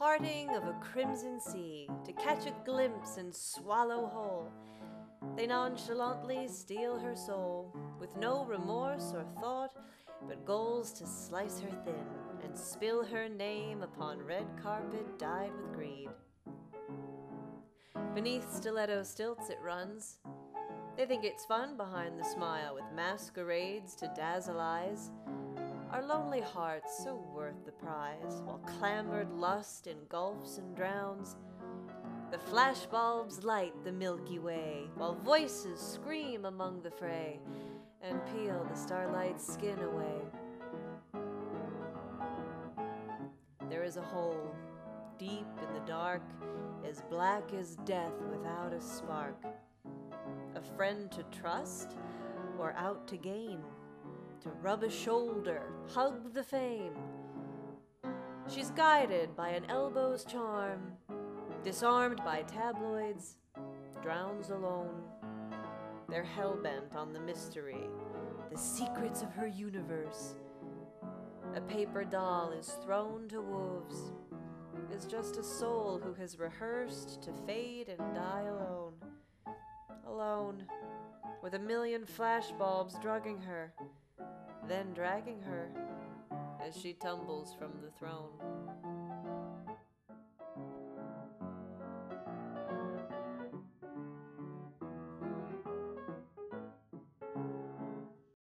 parting of a crimson sea, to catch a glimpse and swallow whole. They nonchalantly steal her soul, with no remorse or thought, but goals to slice her thin and spill her name upon red carpet dyed with greed. Beneath stiletto stilts it runs. They think it's fun behind the smile with masquerades to dazzle eyes. Our lonely hearts so worth the prize, while clamoured lust engulfs and drowns. The flashbulbs light the Milky Way, while voices scream among the fray and peel the starlight's skin away. There is a hole, deep in the dark, as black as death without a spark. A friend to trust, or out to gain? To rub a shoulder, hug the fame. She's guided by an elbow's charm, disarmed by tabloids, drowns alone. They're hell bent on the mystery, the secrets of her universe. A paper doll is thrown to wolves, is just a soul who has rehearsed to fade and die alone. Alone, with a million flashbulbs drugging her, then dragging her as she tumbles from the throne.